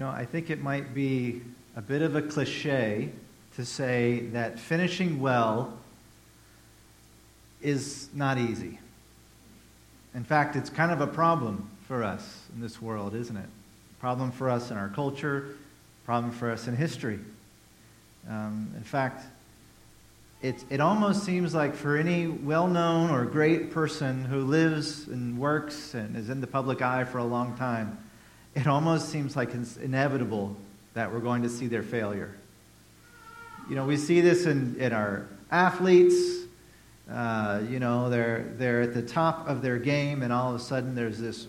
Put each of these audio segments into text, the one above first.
You know, I think it might be a bit of a cliche to say that finishing well is not easy. In fact, it's kind of a problem for us in this world, isn't it? Problem for us in our culture, problem for us in history. Um, in fact, it, it almost seems like for any well known or great person who lives and works and is in the public eye for a long time, it almost seems like it's inevitable that we're going to see their failure. You know, we see this in, in our athletes. Uh, you know, they're, they're at the top of their game, and all of a sudden there's this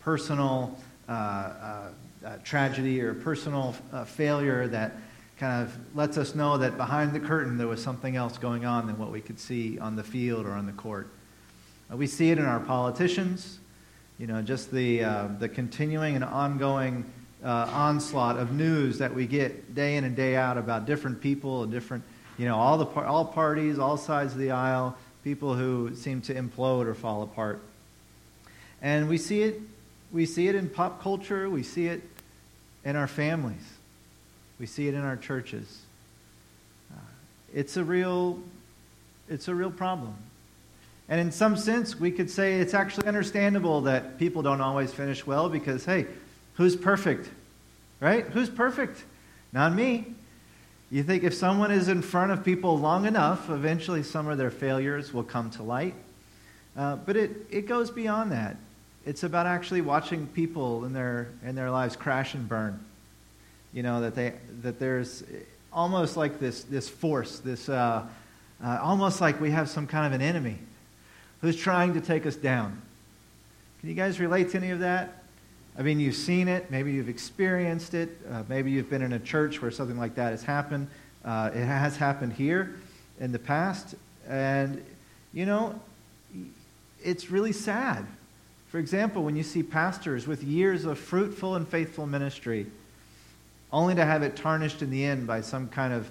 personal uh, uh, uh tragedy or personal uh, failure that kind of lets us know that behind the curtain there was something else going on than what we could see on the field or on the court. Uh, we see it in our politicians, you know, just the, uh, the continuing and ongoing uh, onslaught of news that we get day in and day out about different people and different, you know, all, the par- all parties, all sides of the aisle, people who seem to implode or fall apart. And we see it, we see it in pop culture, we see it in our families. We see it in our churches. Uh, it's a real it's a real problem. And in some sense, we could say it's actually understandable that people don't always finish well because, hey, who's perfect? Right? Who's perfect? Not me. You think if someone is in front of people long enough, eventually some of their failures will come to light. Uh, but it, it goes beyond that. It's about actually watching people in their, in their lives crash and burn you know, that, they, that there's almost like this, this force, this, uh, uh, almost like we have some kind of an enemy who's trying to take us down. Can you guys relate to any of that? I mean, you've seen it, maybe you've experienced it, uh, maybe you've been in a church where something like that has happened. Uh, it has happened here in the past, and, you know, it's really sad. For example, when you see pastors with years of fruitful and faithful ministry only to have it tarnished in the end by some kind of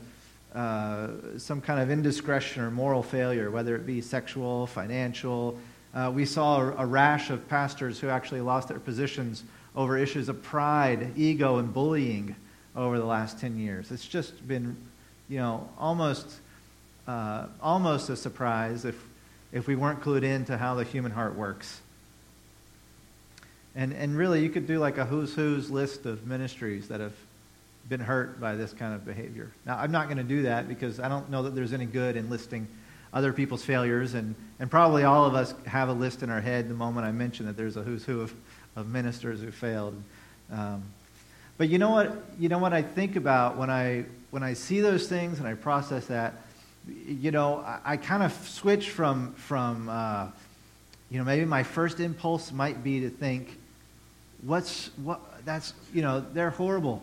uh, some kind of indiscretion or moral failure, whether it be sexual, financial. Uh, we saw a, a, rash of pastors who actually lost their positions over issues of pride, ego, and bullying over the last 10 years. It's just been, you know, almost, uh, almost a surprise if, if we weren't clued in to how the human heart works. And, and really, you could do like a who's who's list of ministries that have been hurt by this kind of behavior. Now, I'm not going to do that because I don't know that there's any good in listing other people's failures, and, and probably all of us have a list in our head the moment I mention that there's a who's who of, of ministers who failed. Um, but you know what? You know what I think about when I when I see those things and I process that. You know, I, I kind of switch from from uh, you know maybe my first impulse might be to think, what's what? That's you know they're horrible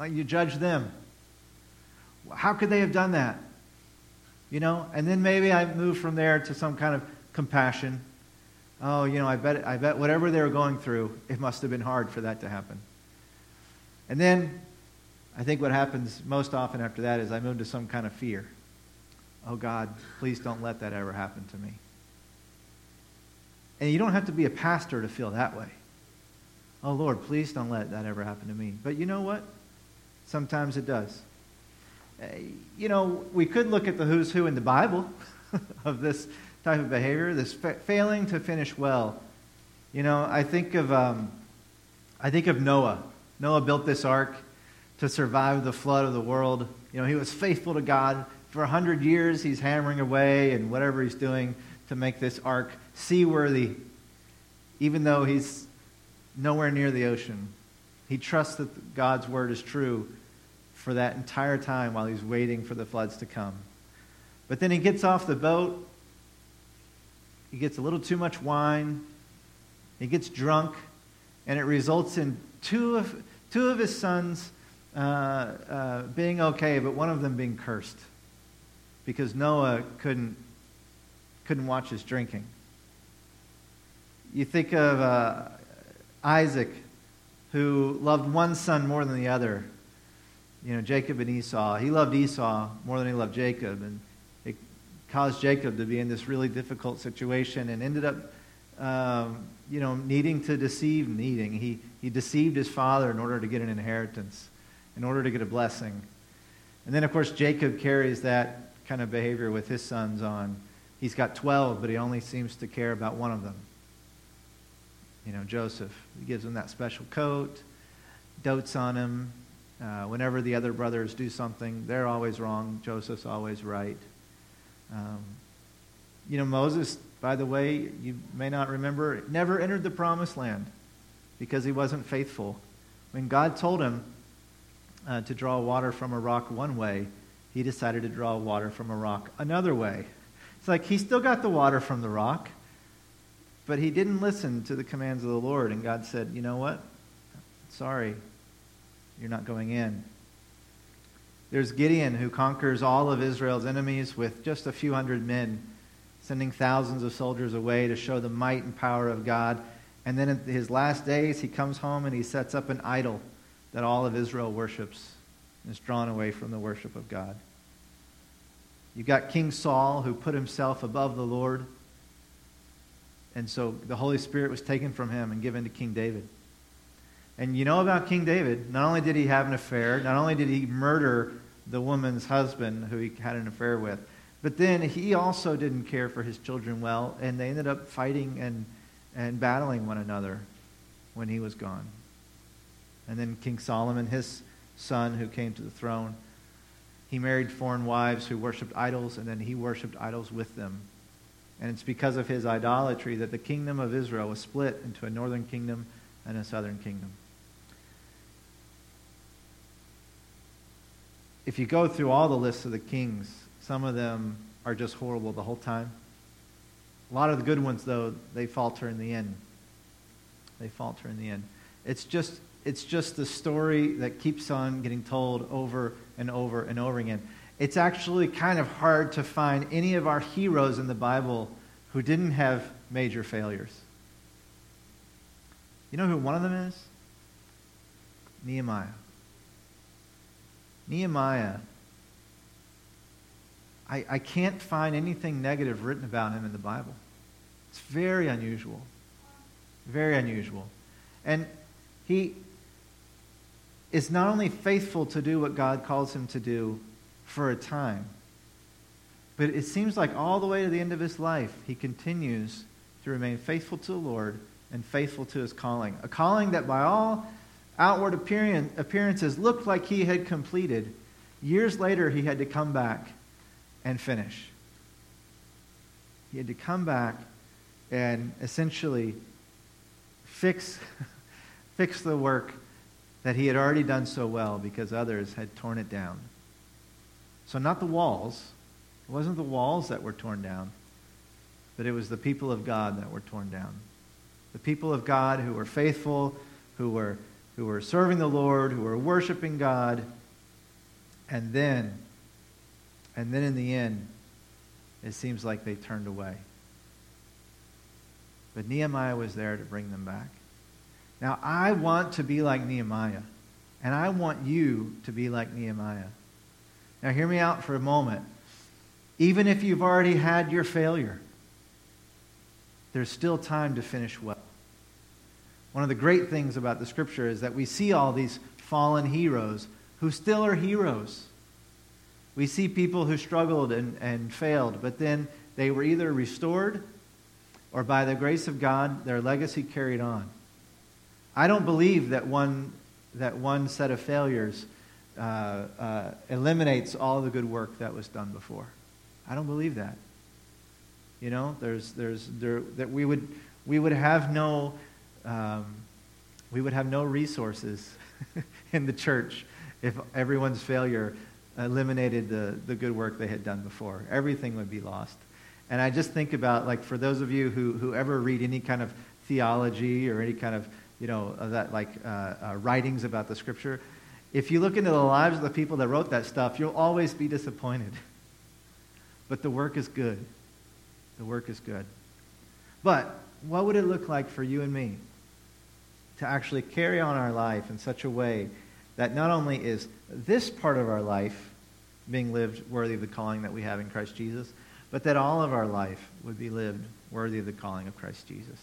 you judge them. How could they have done that? You know, and then maybe I move from there to some kind of compassion. Oh, you know, I bet, I bet whatever they were going through, it must have been hard for that to happen. And then I think what happens most often after that is I move to some kind of fear. Oh, God, please don't let that ever happen to me. And you don't have to be a pastor to feel that way. Oh, Lord, please don't let that ever happen to me. But you know what? Sometimes it does. Uh, you know, we could look at the who's who in the Bible of this type of behavior, this fa- failing to finish well. You know, I think of um, I think of Noah. Noah built this ark to survive the flood of the world. You know, he was faithful to God for a hundred years. He's hammering away and whatever he's doing to make this ark seaworthy, even though he's nowhere near the ocean. He trusts that God's word is true for that entire time while he's waiting for the floods to come. But then he gets off the boat. He gets a little too much wine. He gets drunk. And it results in two of, two of his sons uh, uh, being okay, but one of them being cursed because Noah couldn't, couldn't watch his drinking. You think of uh, Isaac, who loved one son more than the other you know, Jacob and Esau. He loved Esau more than he loved Jacob, and it caused Jacob to be in this really difficult situation and ended up um, you know, needing to deceive, needing. He, he deceived his father in order to get an inheritance, in order to get a blessing. And then, of course, Jacob carries that kind of behavior with his sons on. He's got 12, but he only seems to care about one of them. You know, Joseph. He gives him that special coat, dotes on him. Uh, whenever the other brothers do something, they're always wrong. Joseph's always right. Um, you know, Moses, by the way, you may not remember, never entered the promised land because he wasn't faithful. When God told him uh, to draw water from a rock one way, he decided to draw water from a rock another way. It's like he still got the water from the rock, but he didn't listen to the commands of the Lord. And God said, You know what? Sorry, you're not going in. There's Gideon who conquers all of Israel's enemies with just a few hundred men, sending thousands of soldiers away to show the might and power of God. And then in his last days, he comes home and he sets up an idol that all of Israel worships and is drawn away from the worship of God. You've got King Saul who put himself above the Lord. And so the Holy Spirit was taken from him and given to King David. And you know about King David, not only did he have an affair, not only did he murder the woman's husband who he had an affair with, but then he also didn't care for his children well, and they ended up fighting and, and battling one another when he was gone. And then King Solomon, his son who came to the throne, he married foreign wives who worshiped idols, and then he worshiped idols with them. And it's because of his idolatry that the kingdom of Israel was split into a northern kingdom and a southern kingdom. If you go through all the lists of the kings, some of them are just horrible the whole time. A lot of the good ones, though, they falter in the end. They falter in the end. It's just, it's just the story that keeps on getting told over and over and over again. It's actually kind of hard to find any of our heroes in the Bible who didn't have major failures. You know who one of them is? Nehemiah. Nehemiah, I, I can't find anything negative written about him in the Bible. It's very unusual. Very unusual. And he, is not only faithful to do what God calls him to do for a time, but it seems like all the way to the end of his life, he continues to remain faithful to the Lord and faithful to his calling. A calling that by all outward appearances looked like he had completed. Years later, he had to come back and finish. He had to come back and essentially fix, fix the work that he had already done so well because others had torn it down. So, not the walls. It wasn't the walls that were torn down, but it was the people of God that were torn down. The people of God who were faithful, who were, who were serving the Lord, who were worshiping God. And then, and then in the end, it seems like they turned away. But Nehemiah was there to bring them back. Now, I want to be like Nehemiah, and I want you to be like Nehemiah. Now, hear me out for a moment. Even if you've already had your failure, there's still time to finish well. One of the great things about the scripture is that we see all these fallen heroes who still are heroes. We see people who struggled and, and failed, but then they were either restored or by the grace of God, their legacy carried on. I don't believe that one, that one set of failures uh, uh, eliminates all the good work that was done before. I don't believe that. You know, there's, there's, there, that we would, we would have no, um, we would have no resources in the church if everyone's failure eliminated the, the good work they had done before. Everything would be lost. And I just think about, like, for those of you who, who ever read any kind of theology or any kind of you know, that like uh, uh, writings about the scripture, if you look into the lives of the people that wrote that stuff, you'll always be disappointed. But the work is good. The work is good. But what would it look like for you and me to actually carry on our life in such a way that not only is this part of our life being lived worthy of the calling that we have in Christ Jesus, but that all of our life would be lived worthy of the calling of Christ Jesus.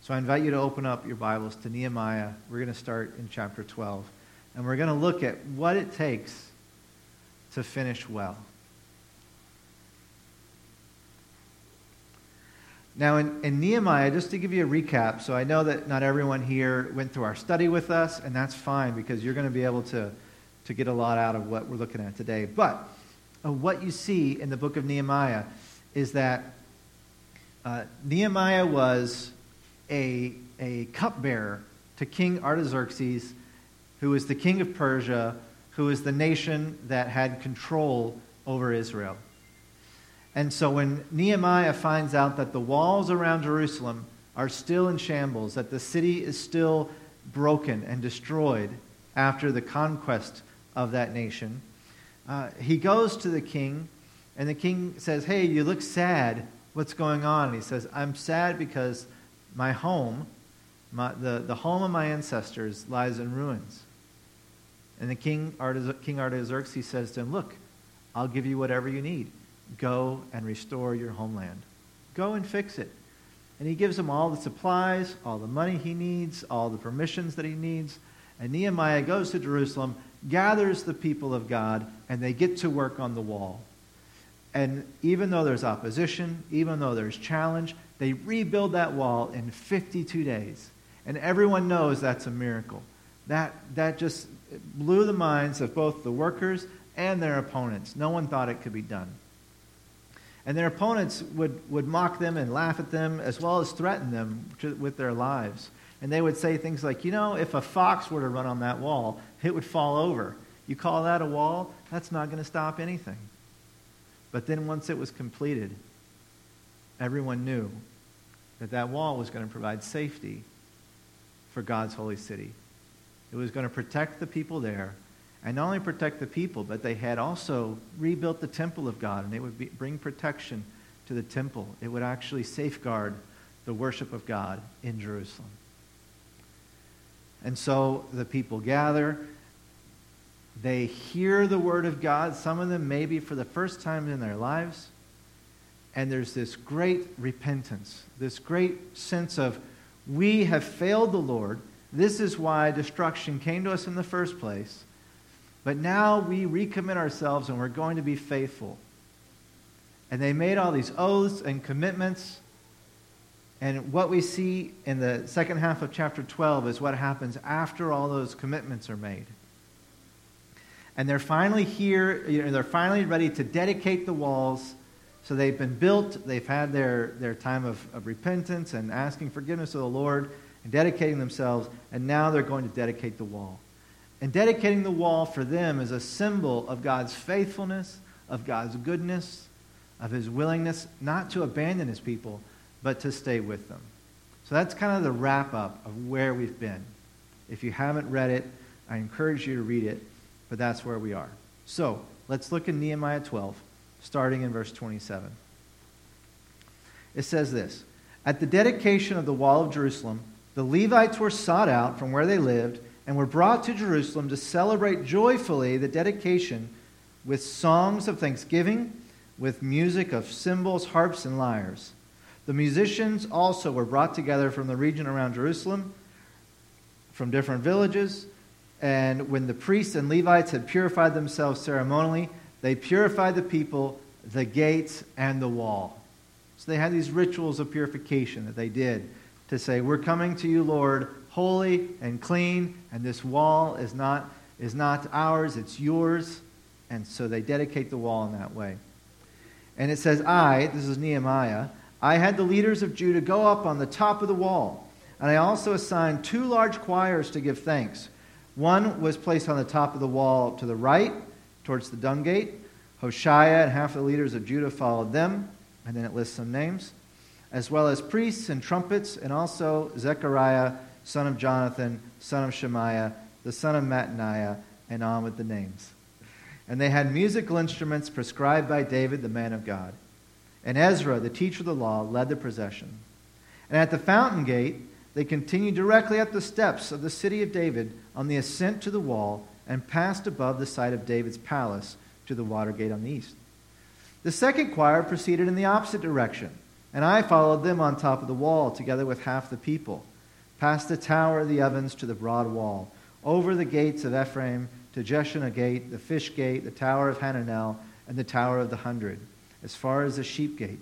So I invite you to open up your Bibles to Nehemiah. We're going to start in chapter 12, and we're going to look at what it takes to finish well. Now, in, in, Nehemiah, just to give you a recap, so I know that not everyone here went through our study with us, and that's fine because you're going to be able to, to get a lot out of what we're looking at today. But uh, what you see in the book of Nehemiah is that uh, Nehemiah was a, a cupbearer to King Artaxerxes, who was the king of Persia, who was the nation that had control over Israel. And so when Nehemiah finds out that the walls around Jerusalem are still in shambles, that the city is still broken and destroyed after the conquest of that nation, uh, he goes to the king, and the king says, Hey, you look sad. What's going on? And he says, I'm sad because my home, my, the, the home of my ancestors, lies in ruins. And the king, King Artaxerxes says to him, Look, I'll give you whatever you need. Go and restore your homeland. Go and fix it. And he gives him all the supplies, all the money he needs, all the permissions that he needs. And Nehemiah goes to Jerusalem, gathers the people of God, and they get to work on the wall. And even though there's opposition, even though there's challenge, they rebuild that wall in 52 days. And everyone knows that's a miracle. That, that just blew the minds of both the workers and their opponents. No one thought it could be done. And their opponents would, would mock them and laugh at them as well as threaten them to, with their lives. And they would say things like, you know, if a fox were to run on that wall, it would fall over. You call that a wall? That's not going to stop anything. But then once it was completed, everyone knew that that wall was going to provide safety for God's holy city. It was going to protect the people there and not only protect the people, but they had also rebuilt the temple of God, and it would be, bring protection to the temple. It would actually safeguard the worship of God in Jerusalem. And so the people gather. They hear the word of God, some of them maybe for the first time in their lives. And there's this great repentance, this great sense of, we have failed the Lord. This is why destruction came to us in the first place. But now we recommit ourselves and we're going to be faithful. And they made all these oaths and commitments. And what we see in the second half of chapter 12 is what happens after all those commitments are made. And they're finally here, you know, they're finally ready to dedicate the walls. So they've been built, they've had their, their time of, of repentance and asking forgiveness of the Lord and dedicating themselves, and now they're going to dedicate the wall. And dedicating the wall for them is a symbol of God's faithfulness, of God's goodness, of his willingness not to abandon his people, but to stay with them. So that's kind of the wrap up of where we've been. If you haven't read it, I encourage you to read it, but that's where we are. So let's look at Nehemiah 12, starting in verse 27. It says this At the dedication of the wall of Jerusalem, the Levites were sought out from where they lived and were brought to Jerusalem to celebrate joyfully the dedication with songs of thanksgiving, with music of cymbals, harps, and lyres. The musicians also were brought together from the region around Jerusalem, from different villages. And when the priests and Levites had purified themselves ceremonially, they purified the people, the gates, and the wall. So they had these rituals of purification that they did to say, We're coming to you, Lord, holy and clean, and this wall is not, is not ours, it's yours. And so they dedicate the wall in that way. And it says, I, this is Nehemiah, I had the leaders of Judah go up on the top of the wall, and I also assigned two large choirs to give thanks. One was placed on the top of the wall to the right, towards the dung gate. Hoshea and half the leaders of Judah followed them, and then it lists some names, as well as priests and trumpets, and also Zechariah son of Jonathan, son of Shemaiah, the son of Mattaniah, and on with the names. And they had musical instruments prescribed by David, the man of God. And Ezra, the teacher of the law, led the procession. And at the fountain gate, they continued directly up the steps of the city of David on the ascent to the wall and passed above the site of David's palace to the water gate on the east. The second choir proceeded in the opposite direction, and I followed them on top of the wall, together with half the people, past the tower of the ovens to the broad wall, over the gates of Ephraim to Jeshanah gate, the fish gate, the tower of Hananel, and the tower of the hundred, as far as the sheep gate.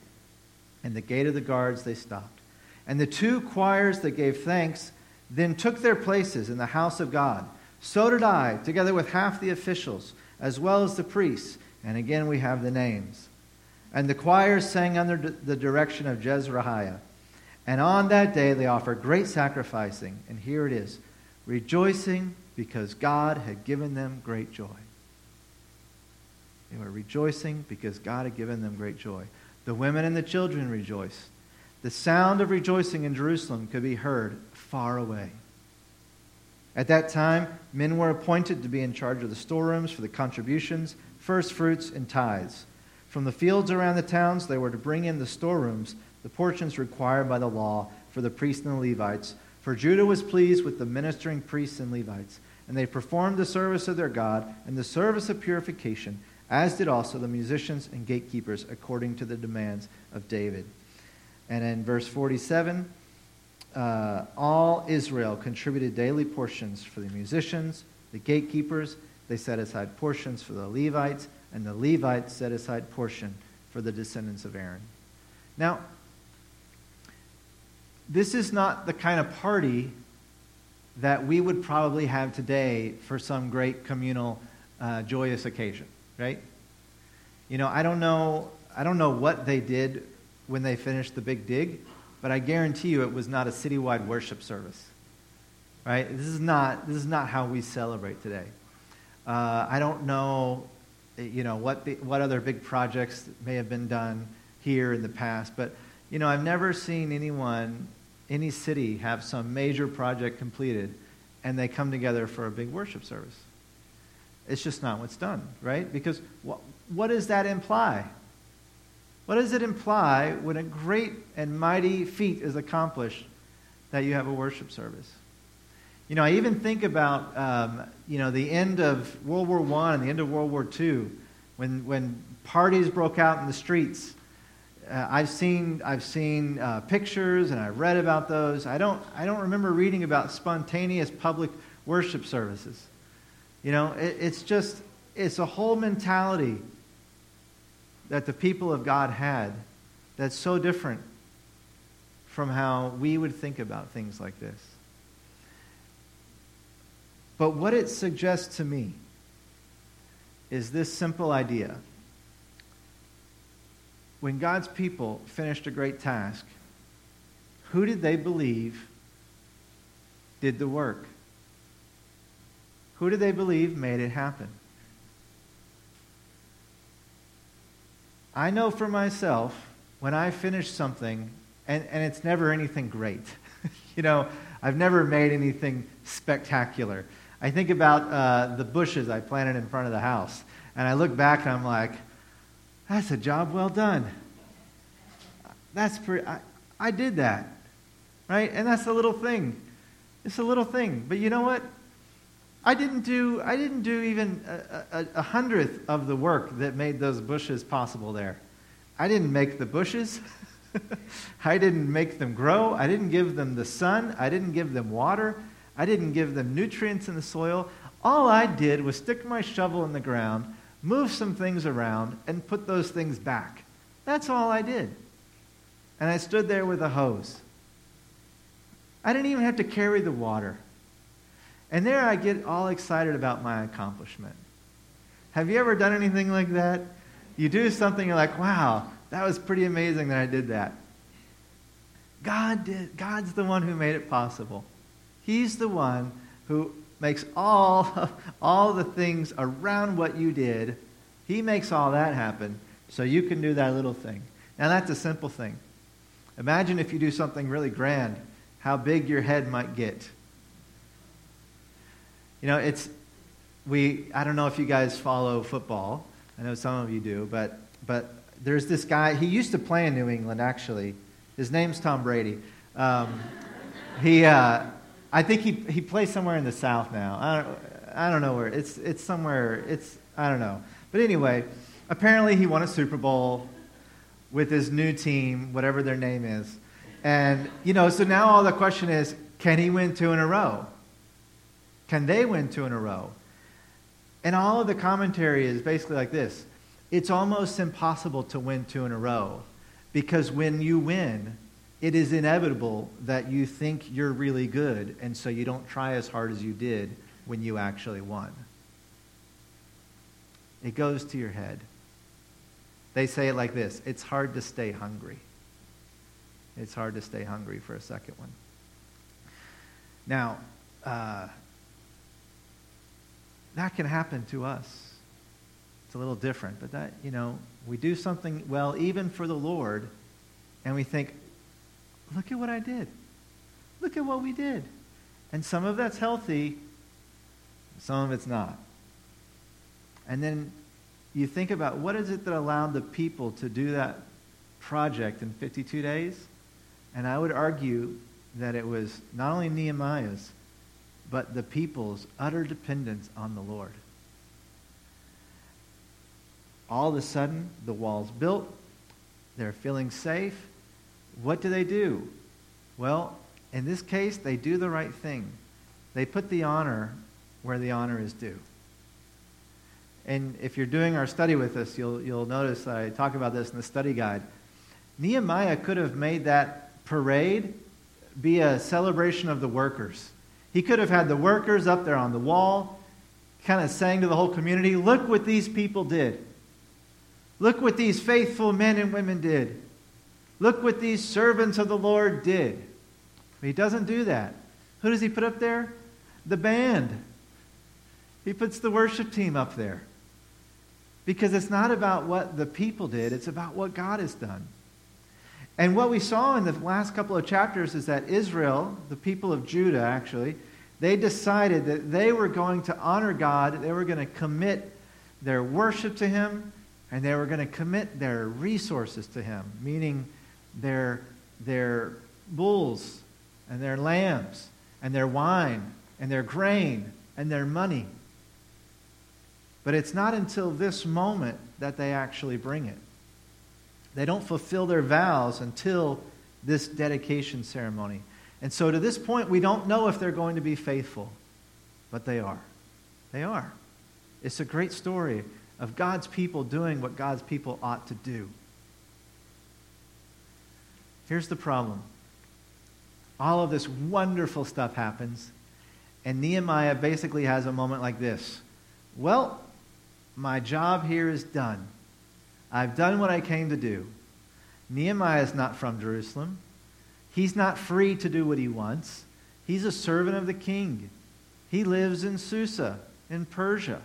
And the gate of the guards they stopped. And the two choirs that gave thanks then took their places in the house of God. So did I, together with half the officials, as well as the priests. And again we have the names. And the choirs sang under the direction of Jezrahiah. And on that day they offered great sacrificing. And here it is rejoicing because God had given them great joy. They were rejoicing because God had given them great joy. The women and the children rejoiced. The sound of rejoicing in Jerusalem could be heard far away. At that time, men were appointed to be in charge of the storerooms for the contributions, first fruits, and tithes. From the fields around the towns, they were to bring in the storerooms the portions required by the law for the priests and the Levites. For Judah was pleased with the ministering priests and Levites, and they performed the service of their God and the service of purification, as did also the musicians and gatekeepers, according to the demands of David. And in verse 47, uh, all Israel contributed daily portions for the musicians, the gatekeepers. They set aside portions for the Levites and the Levites set aside portion for the descendants of Aaron. Now, this is not the kind of party that we would probably have today for some great communal uh, joyous occasion, right? You know, I don't know, I don't know what they did when they finished the big dig, but I guarantee you it was not a citywide worship service, right? This is not, this is not how we celebrate today. Uh, I don't know you know, what, the, what other big projects may have been done here in the past. But, you know, I've never seen anyone, any city, have some major project completed and they come together for a big worship service. It's just not what's done, right? Because what, what does that imply? What does it imply when a great and mighty feat is accomplished that you have a worship service? You know, I even think about, um, you know, the end of World War I and the end of World War II, when, when parties broke out in the streets. Uh, I've seen, I've seen uh, pictures and I've read about those. I don't, I don't remember reading about spontaneous public worship services. You know, it, it's just, it's a whole mentality that the people of God had that's so different from how we would think about things like this. But what it suggests to me is this simple idea. When God's people finished a great task, who did they believe did the work? Who did they believe made it happen? I know for myself, when I finish something, and, and it's never anything great, you know, I've never made anything spectacular. I think about uh, the bushes I planted in front of the house, and I look back and I'm like, that's a job well done. That's pretty, I, I did that, right? And that's a little thing. It's a little thing. But you know what? I didn't do, I didn't do even a, a, a hundredth of the work that made those bushes possible there. I didn't make the bushes. I didn't make them grow. I didn't give them the sun. I didn't give them water. I didn't give them nutrients in the soil. All I did was stick my shovel in the ground, move some things around, and put those things back. That's all I did. And I stood there with a hose. I didn't even have to carry the water. And there I get all excited about my accomplishment. Have you ever done anything like that? You do something, you're like, wow, that was pretty amazing that I did that. God did. God's the one who made it possible. He's the one who makes all, all the things around what you did. He makes all that happen so you can do that little thing. Now, that's a simple thing. Imagine if you do something really grand, how big your head might get. You know, it's, we, I don't know if you guys follow football. I know some of you do, but, but there's this guy, he used to play in New England, actually. His name's Tom Brady. Um, he, uh, I think he, he plays somewhere in the South now. I don't, I don't know where. It's, it's somewhere, it's, I don't know. But anyway, Apparently, he won a Super Bowl with his new team, whatever their name is. And, you know, so now all the question is can he win two in a row? Can they win two in a row? And all of the commentary is basically like this it's almost impossible to win two in a row because when you win, it is inevitable that you think you're really good, and so you don't try as hard as you did when you actually won. It goes to your head. They say it like this it's hard to stay hungry. It's hard to stay hungry for a second one. Now, uh, that can happen to us. It's a little different, but that, you know, we do something well, even for the Lord, and we think, look at what I did. Look at what we did. And some of that's healthy, some of it's not. And then you think about what is it that allowed the people to do that project in 52 days? And I would argue that it was not only Nehemiah's, but the people's utter dependence on the Lord. All of a sudden, the wall's built. They're feeling safe. What do they do? Well, in this case, they do the right thing. They put the honor where the honor is due. And if you're doing our study with us, you'll, you'll notice I talk about this in the study guide. Nehemiah could have made that parade be a celebration of the workers. He could have had the workers up there on the wall, kind of saying to the whole community, Look what these people did. Look what these faithful men and women did. Look what these servants of the Lord did. But he doesn't do that. Who does he put up there? The band. He puts the worship team up there. Because it's not about what the people did, it's about what God has done. And what we saw in the last couple of chapters is that Israel, the people of Judah actually, they decided that they were going to honor God, they were going to commit their worship to Him, and they were going to commit their resources to Him, meaning their, their bulls and their lambs and their wine and their grain and their money. But it's not until this moment that they actually bring it. They don't fulfill their vows until this dedication ceremony. And so to this point, we don't know if they're going to be faithful, but they are. They are. It's a great story of God's people doing what God's people ought to do. Here's the problem all of this wonderful stuff happens, and Nehemiah basically has a moment like this Well, my job here is done. I've done what I came to do. Nehemiah is not from Jerusalem. He's not free to do what he wants. He's a servant of the king. He lives in Susa, in Persia.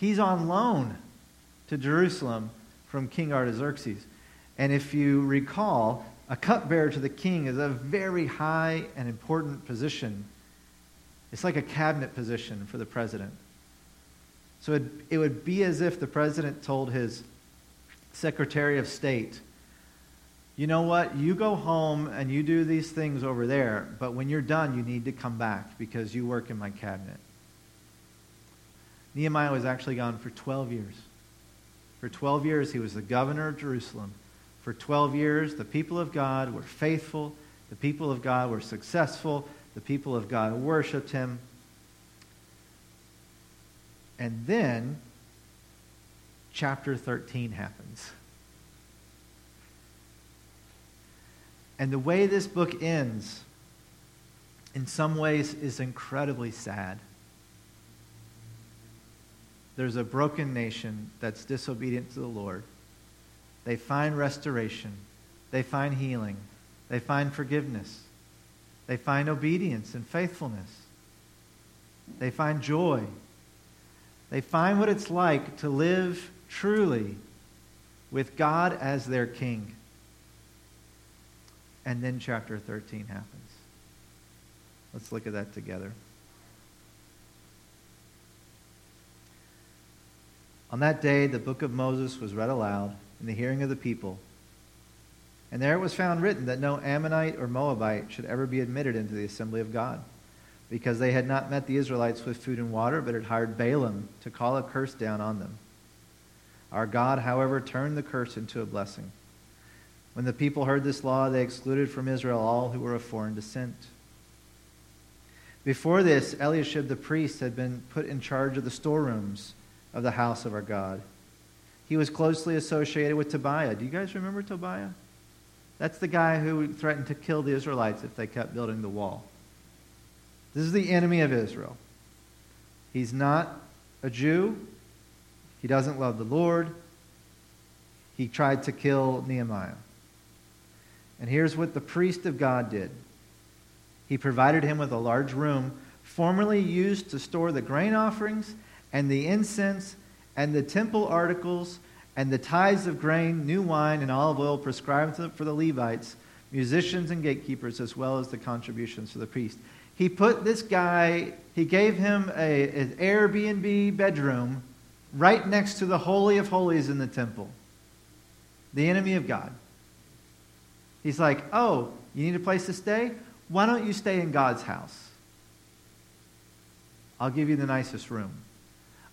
He's on loan to Jerusalem from King Artaxerxes. And if you recall, a cupbearer to the king is a very high and important position. It's like a cabinet position for the president. So it, it would be as if the president told his Secretary of State, you know what? You go home and you do these things over there, but when you're done, you need to come back because you work in my cabinet. Nehemiah was actually gone for 12 years. For 12 years, he was the governor of Jerusalem. For 12 years, the people of God were faithful. The people of God were successful. The people of God worshiped him. And then chapter 13 happens. And the way this book ends, in some ways, is incredibly sad. There's a broken nation that's disobedient to the Lord. They find restoration, they find healing, they find forgiveness, they find obedience and faithfulness, they find joy they find what it's like to live truly with God as their king. And then chapter 13 happens. Let's look at that together. On that day, the book of Moses was read aloud in the hearing of the people. And there it was found written that no Ammonite or Moabite should ever be admitted into the assembly of God because they had not met the Israelites with food and water, but had hired Balaam to call a curse down on them. Our God, however, turned the curse into a blessing. When the people heard this law, they excluded from Israel all who were of foreign descent. Before this, Eliashib the priest had been put in charge of the storerooms of the house of our God. He was closely associated with Tobiah. Do you guys remember Tobiah? That's the guy who threatened to kill the Israelites if they kept building the wall. This is the enemy of Israel. He's not a Jew. He doesn't love the Lord. He tried to kill Nehemiah. And here's what the priest of God did He provided him with a large room formerly used to store the grain offerings and the incense and the temple articles and the tithes of grain, new wine, and olive oil prescribed for the Levites, musicians and gatekeepers, as well as the contributions to the priest. He put this guy, he gave him a, an Airbnb bedroom right next to the Holy of Holies in the temple, the enemy of God. He's like, oh, you need a place to stay? Why don't you stay in God's house? I'll give you the nicest room.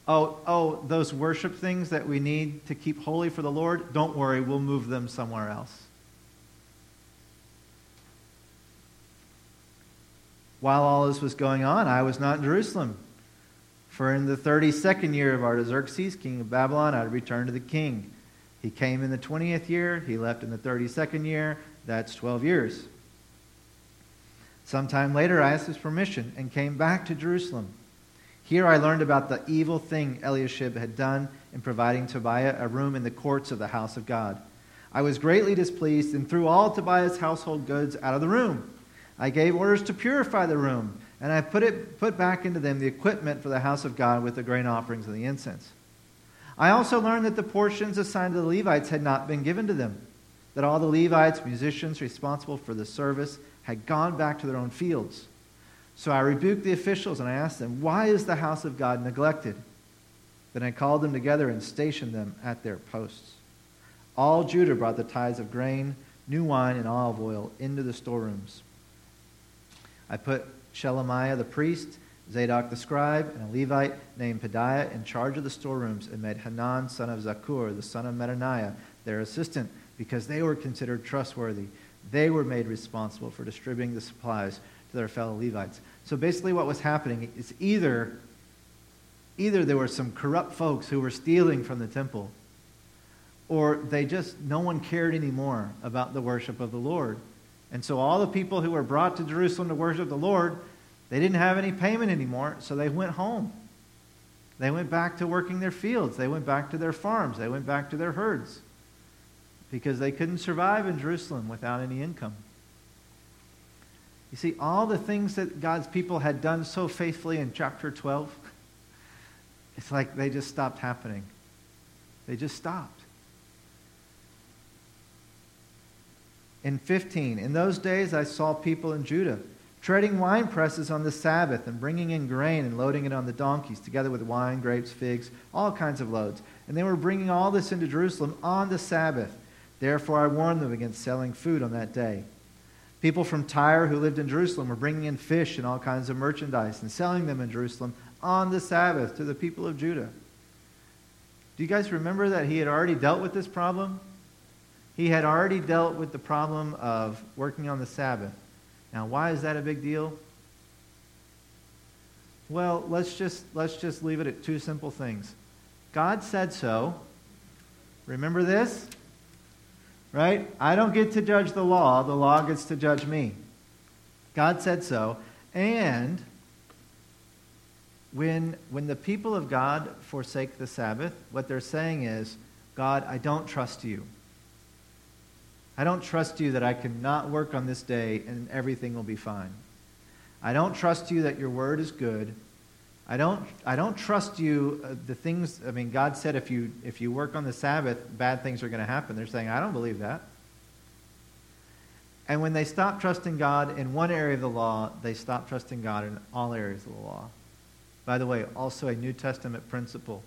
Oh, oh, those worship things that we need to keep holy for the Lord, don't worry, we'll move them somewhere else. While all this was going on, I was not in Jerusalem. For in the 32nd year of Artaxerxes, king of Babylon, I returned to the king. He came in the 20th year, he left in the 32nd year, that's 12 years. Sometime later, I asked his permission and came back to Jerusalem. Here I learned about the evil thing Eliashib had done in providing Tobiah a room in the courts of the house of God. I was greatly displeased and threw all Tobiah's household goods out of the room. I gave orders to purify the room, and I put, it, put back into them the equipment for the house of God with the grain offerings and the incense. I also learned that the portions assigned to the Levites had not been given to them that all the Levites, musicians responsible for the service, had gone back to their own fields. So I rebuked the officials and I asked them, Why is the house of God neglected? Then I called them together and stationed them at their posts. All Judah brought the tithes of grain, new wine, and olive oil into the storerooms. I put Shelemiah the priest, Zadok the scribe, and a Levite named Pedaiah in charge of the storerooms, and made Hanan, son of Zaccur, the son of Mattaniah, their assistant because they were considered trustworthy. They were made responsible for distributing the supplies their fellow Levites. So basically, what was happening is either, either there were some corrupt folks who were stealing from the temple, or they just, no one cared anymore about the worship of the Lord. And so all the people who were brought to Jerusalem to worship the Lord, they didn't have any payment anymore, so they went home. They went back to working their fields. They went back to their farms. They went back to their herds because they couldn't survive in Jerusalem without any income. You see, all the things that God's people had done so faithfully in chapter 12, it's like they just stopped happening. They just stopped. In 15, in those days I saw people in Judah treading wine presses on the Sabbath and bringing in grain and loading it on the donkeys, together with wine, grapes, figs, all kinds of loads. And they were bringing all this into Jerusalem on the Sabbath. Therefore, I warned them against selling food on that day. People from Tyre who lived in Jerusalem were bringing in fish and all kinds of merchandise and selling them in Jerusalem on the Sabbath to the people of Judah. Do you guys remember that he had already dealt with this problem? He had already dealt with the problem of working on the Sabbath. Now, why is that a big deal? Well, let's just, let's just leave it at two simple things. God said so. Remember this? Right? I don't get to judge the law, the law gets to judge me. God said so. And when, when the people of God forsake the Sabbath, what they're saying is, God, I don't trust you. I don't trust you that I can not work on this day and everything will be fine. I don't trust you that your word is good. I don't, I don't trust you. Uh, the things, I mean, God said if you, if you work on the Sabbath, bad things are going to happen. They're saying, I don't believe that. And when they stop trusting God in one area of the law, they stop trusting God in all areas of the law. By the way, also a New Testament principle.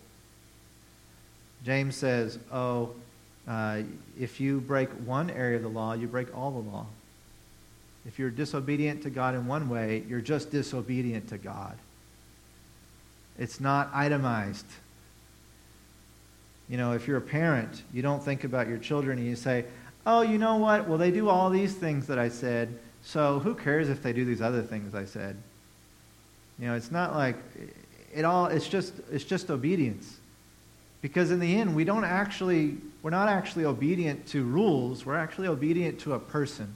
James says, oh, uh, if you break one area of the law, you break all the law. If you're disobedient to God in one way, you're just disobedient to God. It's not itemized. You know, if you're a parent, you don't think about your children and you say, oh, you know what? Well, they do all these things that I said, so who cares if they do these other things I said? You know, it's not like it all it's just it's just obedience. Because in the end, we don't actually we're not actually obedient to rules, we're actually obedient to a person.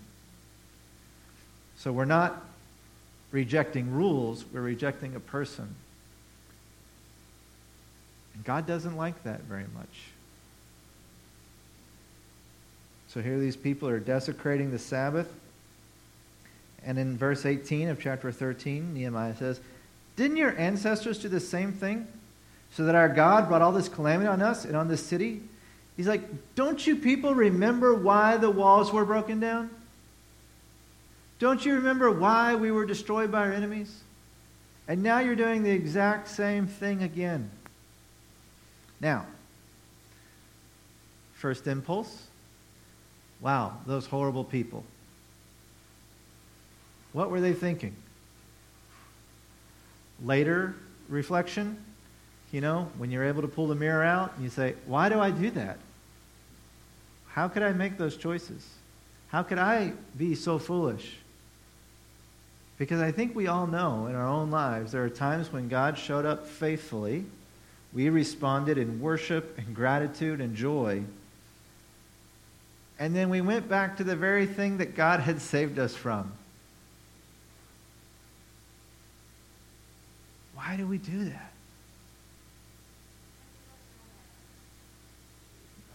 So we're not rejecting rules, we're rejecting a person. And God doesn't like that very much. So here these people are desecrating the Sabbath. And in verse 18 of chapter 13, Nehemiah says, Didn't your ancestors do the same thing? So that our God brought all this calamity on us and on this city? He's like, Don't you people remember why the walls were broken down? Don't you remember why we were destroyed by our enemies? And now you're doing the exact same thing again. Now, first impulse wow, those horrible people. What were they thinking? Later reflection, you know, when you're able to pull the mirror out and you say, why do I do that? How could I make those choices? How could I be so foolish? Because I think we all know in our own lives there are times when God showed up faithfully. We responded in worship and gratitude and joy. And then we went back to the very thing that God had saved us from. Why do we do that?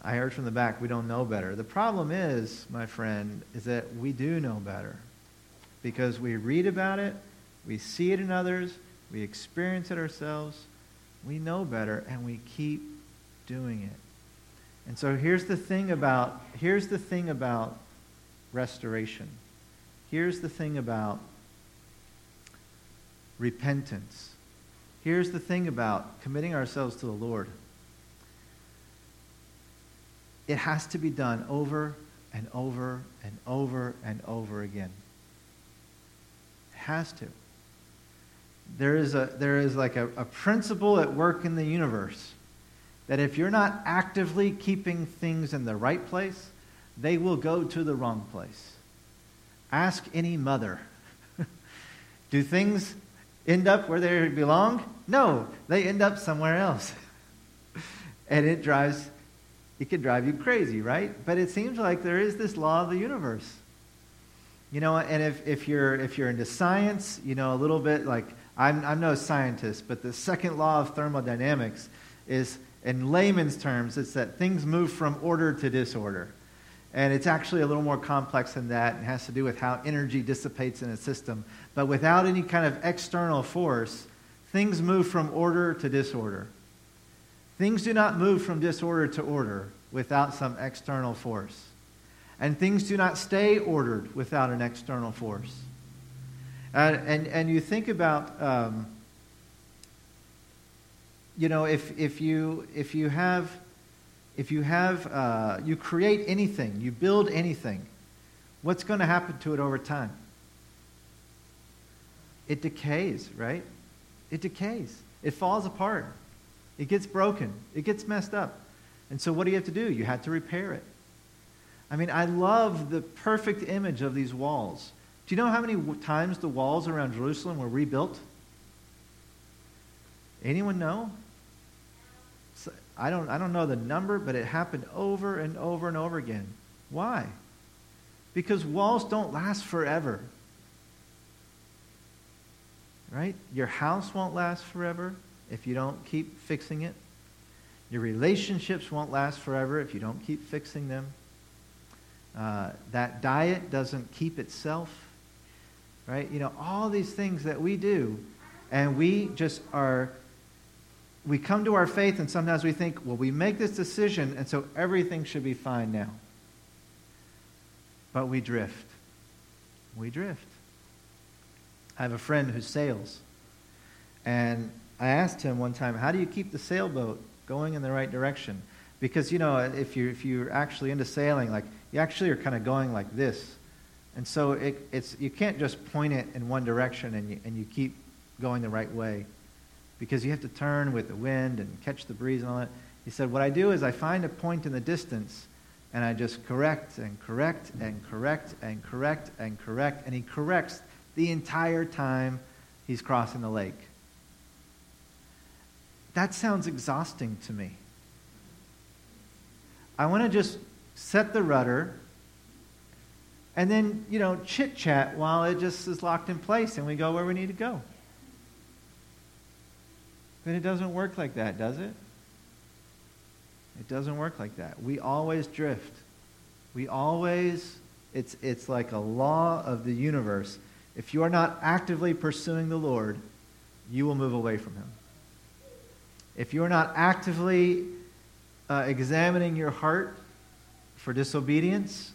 I heard from the back, we don't know better. The problem is, my friend, is that we do know better. Because we read about it, we see it in others, we experience it ourselves, we know better, and we keep doing it. And so here's the thing about here's the thing about restoration. Here's the thing about repentance. Here's the thing about committing ourselves to the Lord. It has to be done over and over and over and over again. It has to. There is, a, there is like a, a principle at work in the universe that if you're not actively keeping things in the right place, they will go to the wrong place. Ask any mother. Do things end up where they belong? No, they end up somewhere else. and it drives, it could drive you crazy, right? But it seems like there is this law of the universe. You know, and if, if, you're, if you're into science, you know, a little bit like, I'm, I'm no scientist, but the second law of thermodynamics is in layman's terms, it's that things move from order to disorder. And it's actually a little more complex than that. It has to do with how energy dissipates in a system. But without any kind of external force, things move from order to disorder. Things do not move from disorder to order without some external force. And things do not stay ordered without an external force. And, and, and you think about. Um, you know, if, if, you, if you have, if you have, uh, you create anything, you build anything, what's going to happen to it over time? It decays, right? It decays. It falls apart. It gets broken. It gets messed up. And so what do you have to do? You have to repair it. I mean, I love the perfect image of these walls. Do you know how many times the walls around Jerusalem were rebuilt? Anyone know? I don't, I don't know the number, but it happened over and over and over again. Why? Because walls don't last forever. Right? Your house won't last forever if you don't keep fixing it. Your relationships won't last forever if you don't keep fixing them. Uh, that diet doesn't keep itself. Right? You know, all these things that we do, and we just are we come to our faith and sometimes we think, well, we make this decision and so everything should be fine now. But we drift. We drift. I have a friend who sails. And I asked him one time, how do you keep the sailboat going in the right direction? Because, you know, if you're, if you're actually into sailing, like, you actually are kind of going like this. And so it, it's, you can't just point it in one direction and you, and you keep going the right way because you have to turn with the wind and catch the breeze and all that. He said, What I do is I find a point in the distance and I just correct and correct and correct and correct and correct. And he corrects the entire time he's crossing the lake. That sounds exhausting to me. I want to just set the rudder and then, you know, chit chat while it just is locked in place and we go where we need to go. But it doesn't work like that, does it? It doesn't work like that. We always drift. We always, it's, it's like a law of the universe. If you are not actively pursuing the Lord, you will move away from Him. If you are not actively uh, examining your heart for disobedience,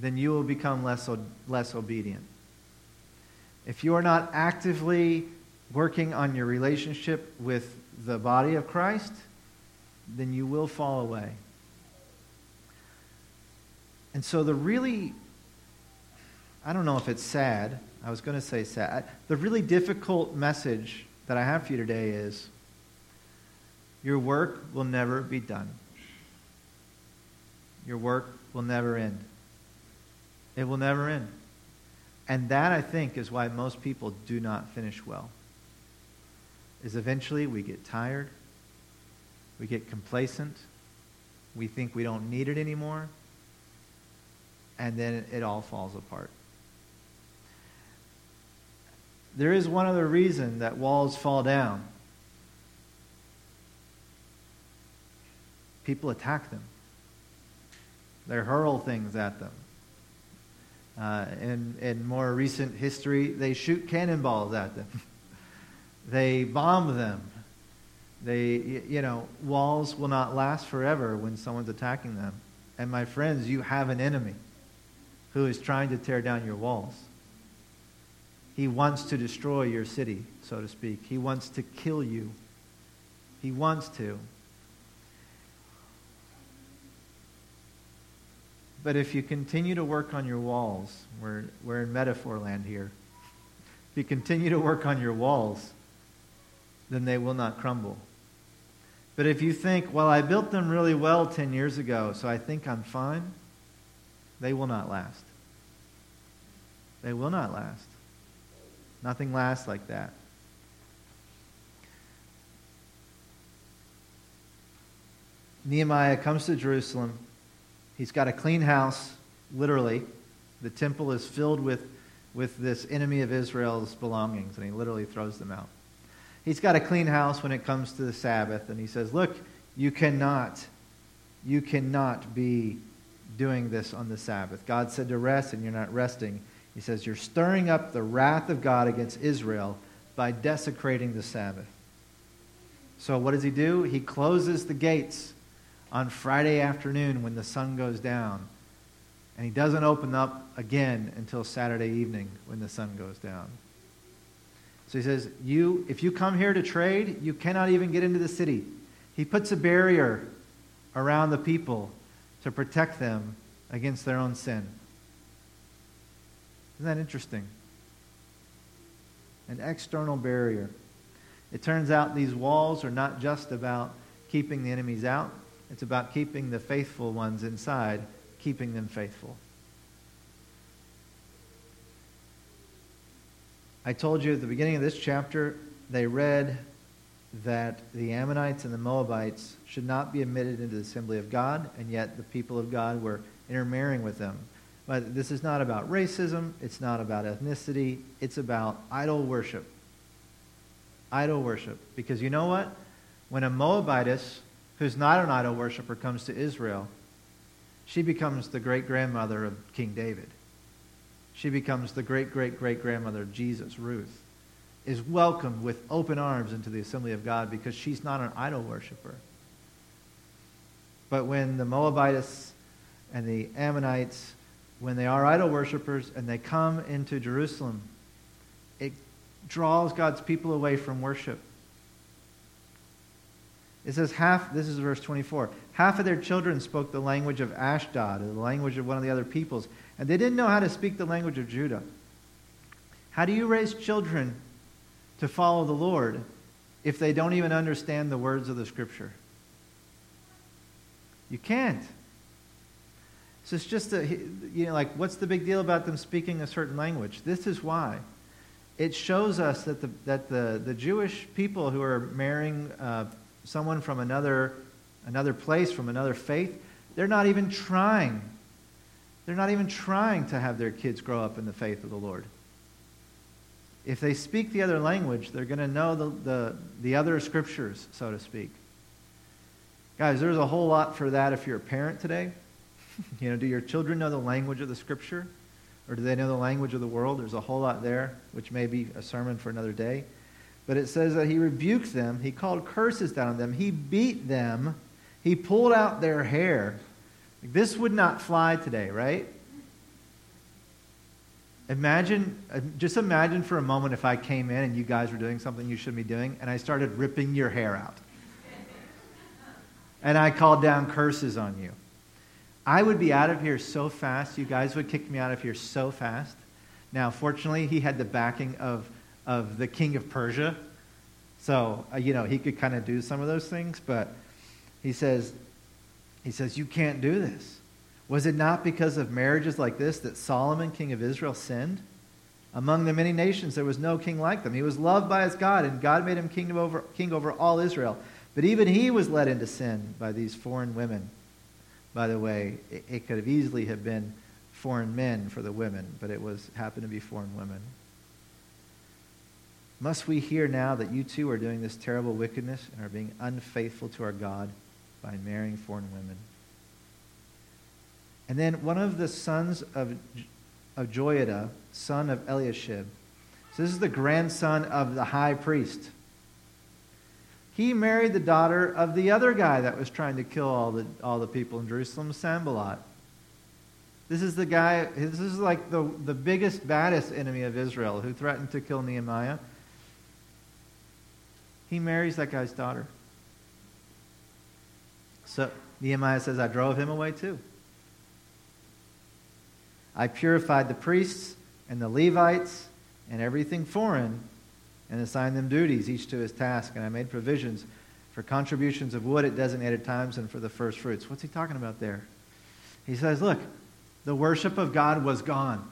then you will become less, less obedient. If you are not actively working on your relationship with the body of Christ, then you will fall away. And so the really, I don't know if it's sad. I was going to say sad. The really difficult message that I have for you today is your work will never be done. Your work will never end. It will never end. And that, I think, is why most people do not finish well. Is eventually we get tired we get complacent. We think we don't need it anymore. And then it all falls apart. There is one other reason that walls fall down people attack them, they hurl things at them. Uh, in, in more recent history, they shoot cannonballs at them. they bomb them. They, you know, walls will not last forever when someone's attacking them. And my friends, you have an enemy who is trying to tear down your walls. He wants to destroy your city, so to speak. He wants to kill you. He wants to. But if you continue to work on your walls, we're, we're in metaphor land here. If you continue to work on your walls, then they will not crumble. But if you think, well, I built them really well 10 years ago, so I think I'm fine, they will not last. They will not last. Nothing lasts like that. Nehemiah comes to Jerusalem. He's got a clean house, literally. The temple is filled with, with this enemy of Israel's belongings, and he literally throws them out he's got a clean house when it comes to the Sabbath, and he says, Look, you cannot, you cannot be doing this on the Sabbath. God said to rest, and you're not resting. He says, You're stirring up the wrath of God against Israel by desecrating the Sabbath. So, what does he do? He closes the gates on Friday afternoon when the sun goes down. And he doesn't open up again until Saturday evening when the sun goes down. So he says, you, if you come here to trade, you cannot even get into the city. He puts a barrier around the people to protect them against their own sin. Isn't that interesting? An external barrier. It turns out these walls are not just about keeping the enemies out, it's about keeping the faithful ones inside, keeping them faithful. I told you at the beginning of this chapter, they read that the Ammonites and the Moabites should not be admitted into the assembly of God, and yet the people of God were intermarrying with them. But this is not about racism, it's not about ethnicity, it's about idol worship. Idol worship. Because you know what? When a Moabitess, who's not an idol worshiper, comes to Israel, she becomes the great grandmother of King David she becomes the great great great grandmother of Jesus, Ruth, is welcomed with open arms into the assembly of God because she's not an idol worshiper. But when the Moabites and the Ammonites, when they are idol worshippers and they come into Jerusalem, it draws God's people away from worship. It says half, this is verse 24, half of their children spoke the language of Ashdod, the language of one of the other peoples, and they didn't know how to speak the language of Judah. How do you raise children to follow the Lord if they don't even understand the words of the Scripture? You can't. So it's just a, you know, like, what's the big deal about them speaking a certain language? This is why. It shows us that the, that the, the Jewish people who are marrying uh, someone from another, another place, from another faith, they're not even trying. They're not even trying to have their kids grow up in the faith of the Lord. If they speak the other language, they're going to know the, the, the other scriptures, so to speak. Guys, there's a whole lot for that if you're a parent today. you know, do your children know the language of the scripture? Or do they know the language of the world? There's a whole lot there, which may be a sermon for another day. But it says that he rebuked them, he called curses down on them, he beat them, he pulled out their hair. This would not fly today, right? Imagine, uh, just imagine for a moment if I came in and you guys were doing something you shouldn't be doing, and I started ripping your hair out. and I called down curses on you. I would be out of here so fast. You guys would kick me out of here so fast. Now, fortunately, he had the backing of, of the king of Persia. So, uh, you know, he could kind of do some of those things. But he says, he says, you can't do this. Was it not because of marriages like this that Solomon, king of Israel, sinned? Among the many nations, there was no king like them. He was loved by his God, and God made him king over, king over all Israel. But even he was led into sin by these foreign women. By the way, it, it could have easily have been foreign men for the women, but it was happened to be foreign women. Must we hear now that you too are doing this terrible wickedness and are being unfaithful to our God by marrying foreign women? And then one of the sons of, of Joiada, son of Eliashib, so this is the grandson of the high priest. He married the daughter of the other guy that was trying to kill all the, all the people in Jerusalem, Sanballat. This is the guy, this is like the, the biggest, baddest enemy of Israel who threatened to kill Nehemiah. He marries that guy's daughter. So Nehemiah says, I drove him away too. I purified the priests and the Levites and everything foreign and assigned them duties, each to his task. And I made provisions for contributions of wood at designated times and for the first fruits. What's he talking about there? He says, look, the worship of God was gone.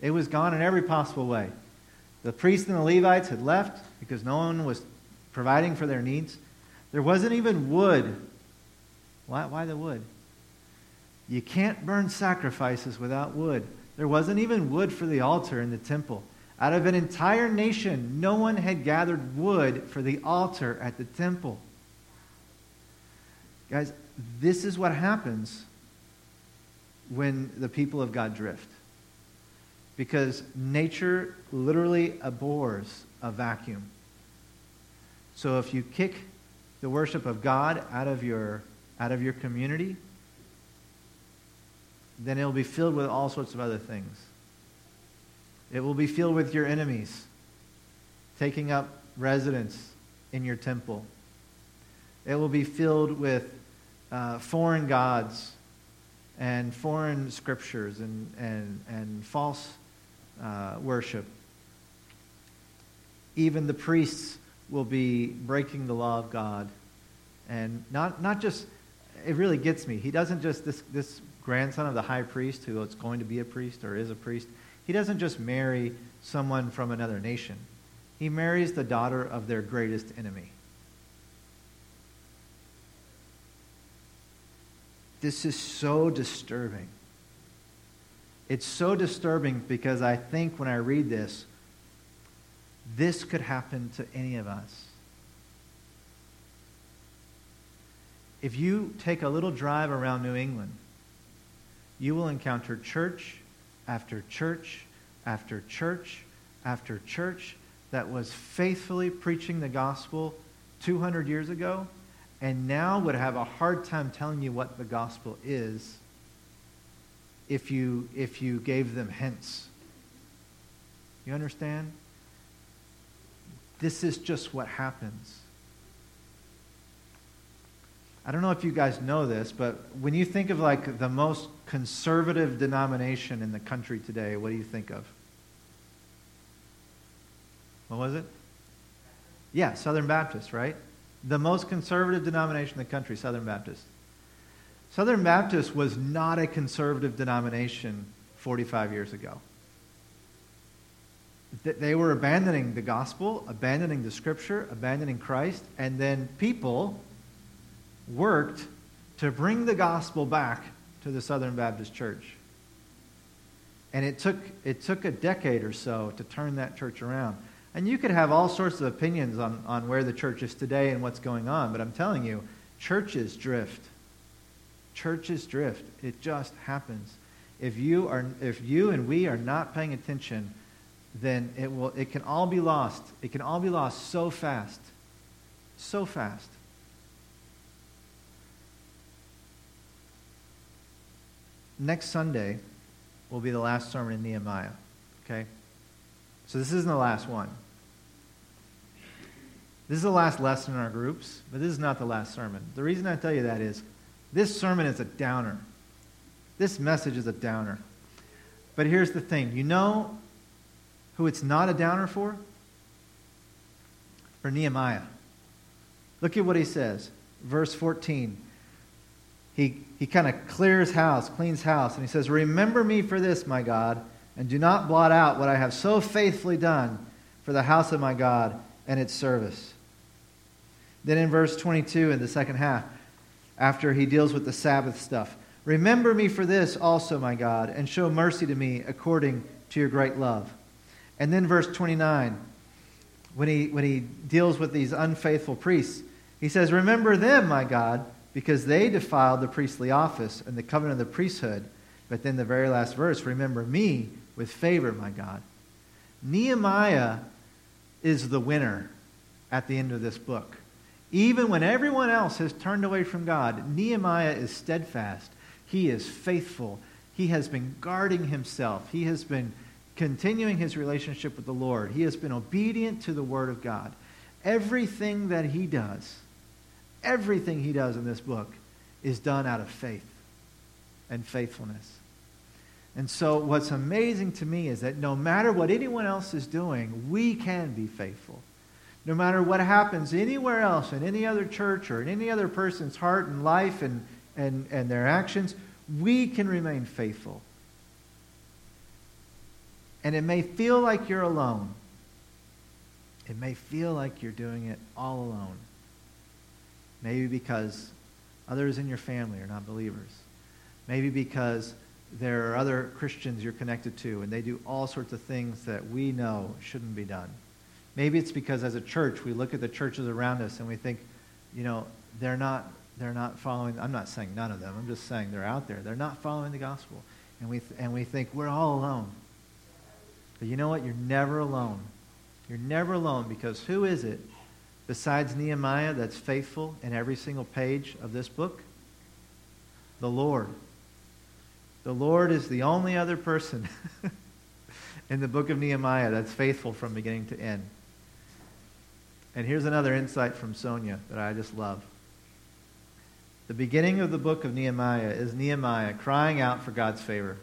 It was gone in every possible way. The priests and the Levites had left because no one was providing for their needs. There wasn't even wood. Why, why the wood? You can't burn sacrifices without wood. There wasn't even wood for the altar in the temple. Out of an entire nation, no one had gathered wood for the altar at the temple. Guys, this is what happens when the people of God drift. Because nature literally abhors a vacuum. So if you kick the worship of God out of your, out of your community, then it'll be filled with all sorts of other things. It will be filled with your enemies taking up residence in your temple. It will be filled with uh, foreign gods and foreign scriptures and, and, and false uh, worship. Even the priests will be breaking the law of God. And not, not just, it really gets me. He doesn't just, this, this grandson of the high priest who is going to be a priest or is a priest, he doesn't just marry someone from another nation, he marries the daughter of their greatest enemy. This is so disturbing. It's so disturbing because I think when I read this, this could happen to any of us. If you take a little drive around New England, you will encounter church after church after church after church that was faithfully preaching the gospel 200 years ago and now would have a hard time telling you what the gospel is if you if you gave them hints you understand this is just what happens I don't know if you guys know this, but when you think of like the most conservative denomination in the country today, what do you think of? What was it? Yeah, Southern Baptist, right? The most conservative denomination in the country, Southern Baptist. Southern Baptist was not a conservative denomination 45 years ago. They were abandoning the gospel, abandoning the scripture, abandoning Christ, and then people worked to bring the gospel back to the Southern Baptist Church. And it took, it took a decade or so to turn that church around. And you could have all sorts of opinions on, on where the church is today and what's going on, but I'm telling you, churches drift. Churches drift. It just happens. If you, are, if you and we are not paying attention, then it, will, it can all be lost. It can all be lost so fast. So fast. Next Sunday will be the last sermon in Nehemiah. Okay? So this isn't the last one. This is the last lesson in our groups, but this is not the last sermon. The reason I tell you that is this sermon is a downer. This message is a downer. But here's the thing you know who it's not a downer for? For Nehemiah. Look at what he says. Verse 14. He, he kind of clears house, cleans house, and he says, Remember me for this, my God, and do not blot out what I have so faithfully done for the house of my God and its service. Then in verse 22, in the second half, after he deals with the Sabbath stuff, Remember me for this also, my God, and show mercy to me according to your great love. And then verse 29, when he, when he deals with these unfaithful priests, he says, Remember them, my God, because they defiled the priestly office and the covenant of the priesthood. But then the very last verse, Remember me with favor, my God. Nehemiah is the winner at the end of this book. Even when everyone else has turned away from God, Nehemiah is steadfast. He is faithful. He has been guarding himself. He has been continuing his relationship with the Lord. He has been obedient to the Word of God. Everything that he does, everything he does in this book is done out of faith and faithfulness. And so, what's amazing to me is that no matter what anyone else is doing, we can be faithful. No matter what happens anywhere else, in any other church or in any other person's heart and life and, and, and their actions, we can remain faithful and it may feel like you're alone. It may feel like you're doing it all alone. Maybe because others in your family are not believers. Maybe because there are other Christians you're connected to and they do all sorts of things that we know shouldn't be done. Maybe it's because as a church we look at the churches around us and we think, you know, they're not they're not following I'm not saying none of them. I'm just saying they're out there. They're not following the gospel. And we and we think we're all alone. But you know what? You're never alone. You're never alone because who is it besides Nehemiah that's faithful in every single page of this book? The Lord. The Lord is the only other person in the book of Nehemiah that's faithful from beginning to end. And here's another insight from Sonia that I just love. The beginning of the book of Nehemiah is Nehemiah crying out for God's favor.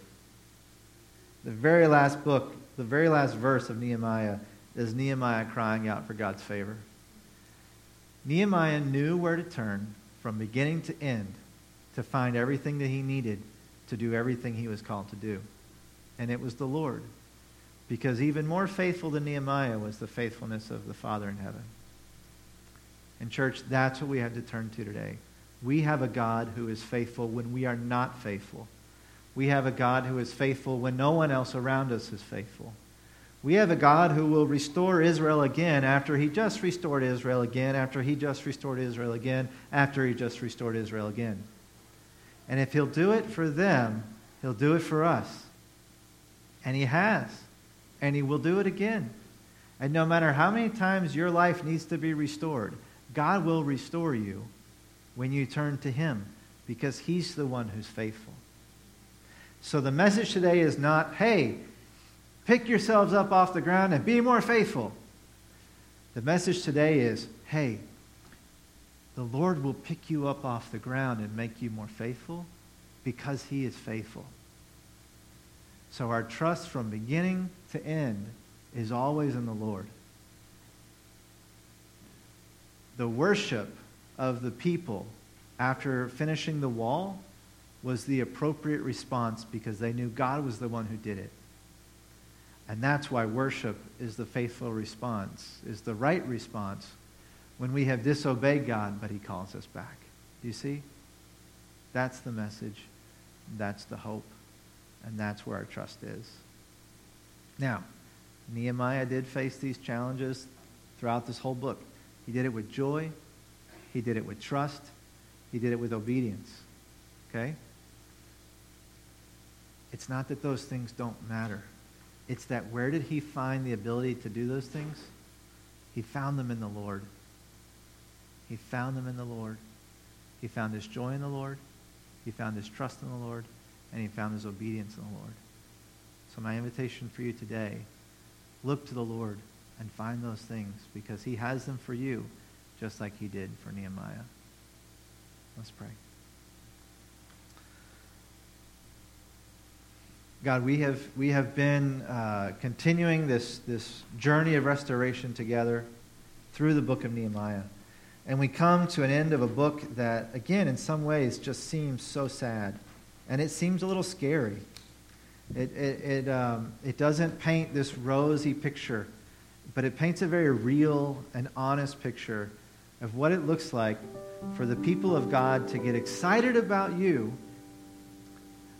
The very last book the very last verse of Nehemiah is Nehemiah crying out for God's favor. Nehemiah knew where to turn from beginning to end to find everything that he needed to do everything he was called to do. And it was the Lord. Because even more faithful than Nehemiah was the faithfulness of the Father in heaven. And, church, that's what we have to turn to today. We have a God who is faithful when we are not faithful. We have a God who is faithful when no one else around us is faithful. We have a God who will restore Israel again after he just restored Israel again, after he just restored Israel again, after he just restored Israel again. And if he'll do it for them, he'll do it for us. And he has. And he will do it again. And no matter how many times your life needs to be restored, God will restore you when you turn to him because he's the one who's faithful. So the message today is not, hey, pick yourselves up off the ground and be more faithful. The message today is, hey, the Lord will pick you up off the ground and make you more faithful because he is faithful. So our trust from beginning to end is always in the Lord. The worship of the people after finishing the wall was the appropriate response because they knew God was the one who did it. And that's why worship is the faithful response, is the right response when we have disobeyed God, but he calls us back. Do you see? That's the message. That's the hope. And that's where our trust is. Now, Nehemiah did face these challenges throughout this whole book. He did it with joy. He did it with trust. He did it with obedience. Okay? It's not that those things don't matter. It's that where did he find the ability to do those things? He found them in the Lord. He found them in the Lord. He found his joy in the Lord. He found his trust in the Lord. And he found his obedience in the Lord. So my invitation for you today, look to the Lord and find those things because he has them for you just like he did for Nehemiah. Let's pray. God, we have, we have been uh, continuing this, this journey of restoration together through the book of Nehemiah. And we come to an end of a book that, again, in some ways just seems so sad. And it seems a little scary. It, it, it, um, it doesn't paint this rosy picture, but it paints a very real and honest picture of what it looks like for the people of God to get excited about you,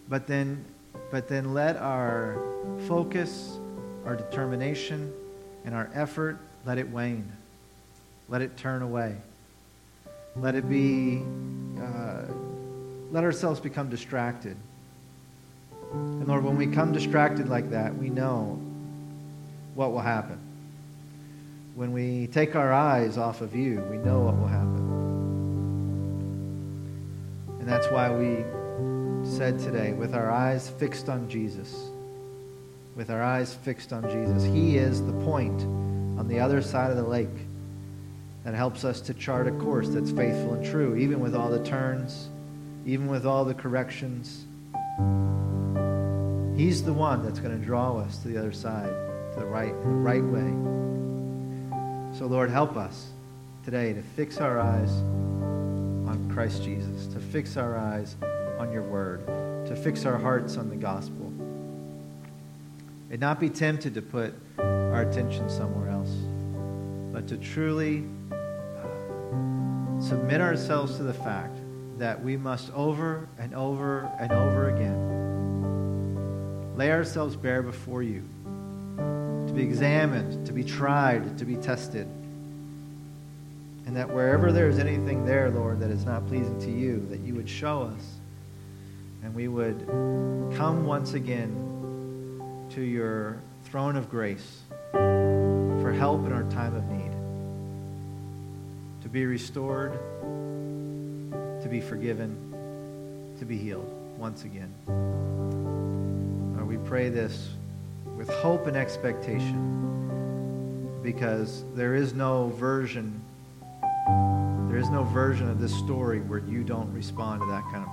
but then but then let our focus, our determination, and our effort, let it wane. Let it turn away. Let it be, uh, let ourselves become distracted. And Lord, when we come distracted like that, we know what will happen. When we take our eyes off of you, we know what will happen. And that's why we said today, with our eyes fixed on Jesus, with our eyes fixed on Jesus, He is the point on the other side of the lake that helps us to chart a course that's faithful and true, even with all the turns, even with all the corrections. He's the one that's going to draw us to the other side, to the right, the right way. So, Lord, help us today to fix our eyes on Christ Jesus, to fix our eyes on your word, to fix our hearts on the gospel, and not be tempted to put our attention somewhere else, but to truly uh, submit ourselves to the fact that we must over and over and over again lay ourselves bare before you, to be examined, to be tried, to be tested. And that wherever there is anything there, Lord, that is not pleasing to you, that you would show us and we would come once again to your throne of grace for help in our time of need, to be restored, to be forgiven, to be healed once again. Lord, we pray this with hope and expectation because there is no version there is no version of this story where you don't respond to that kind of.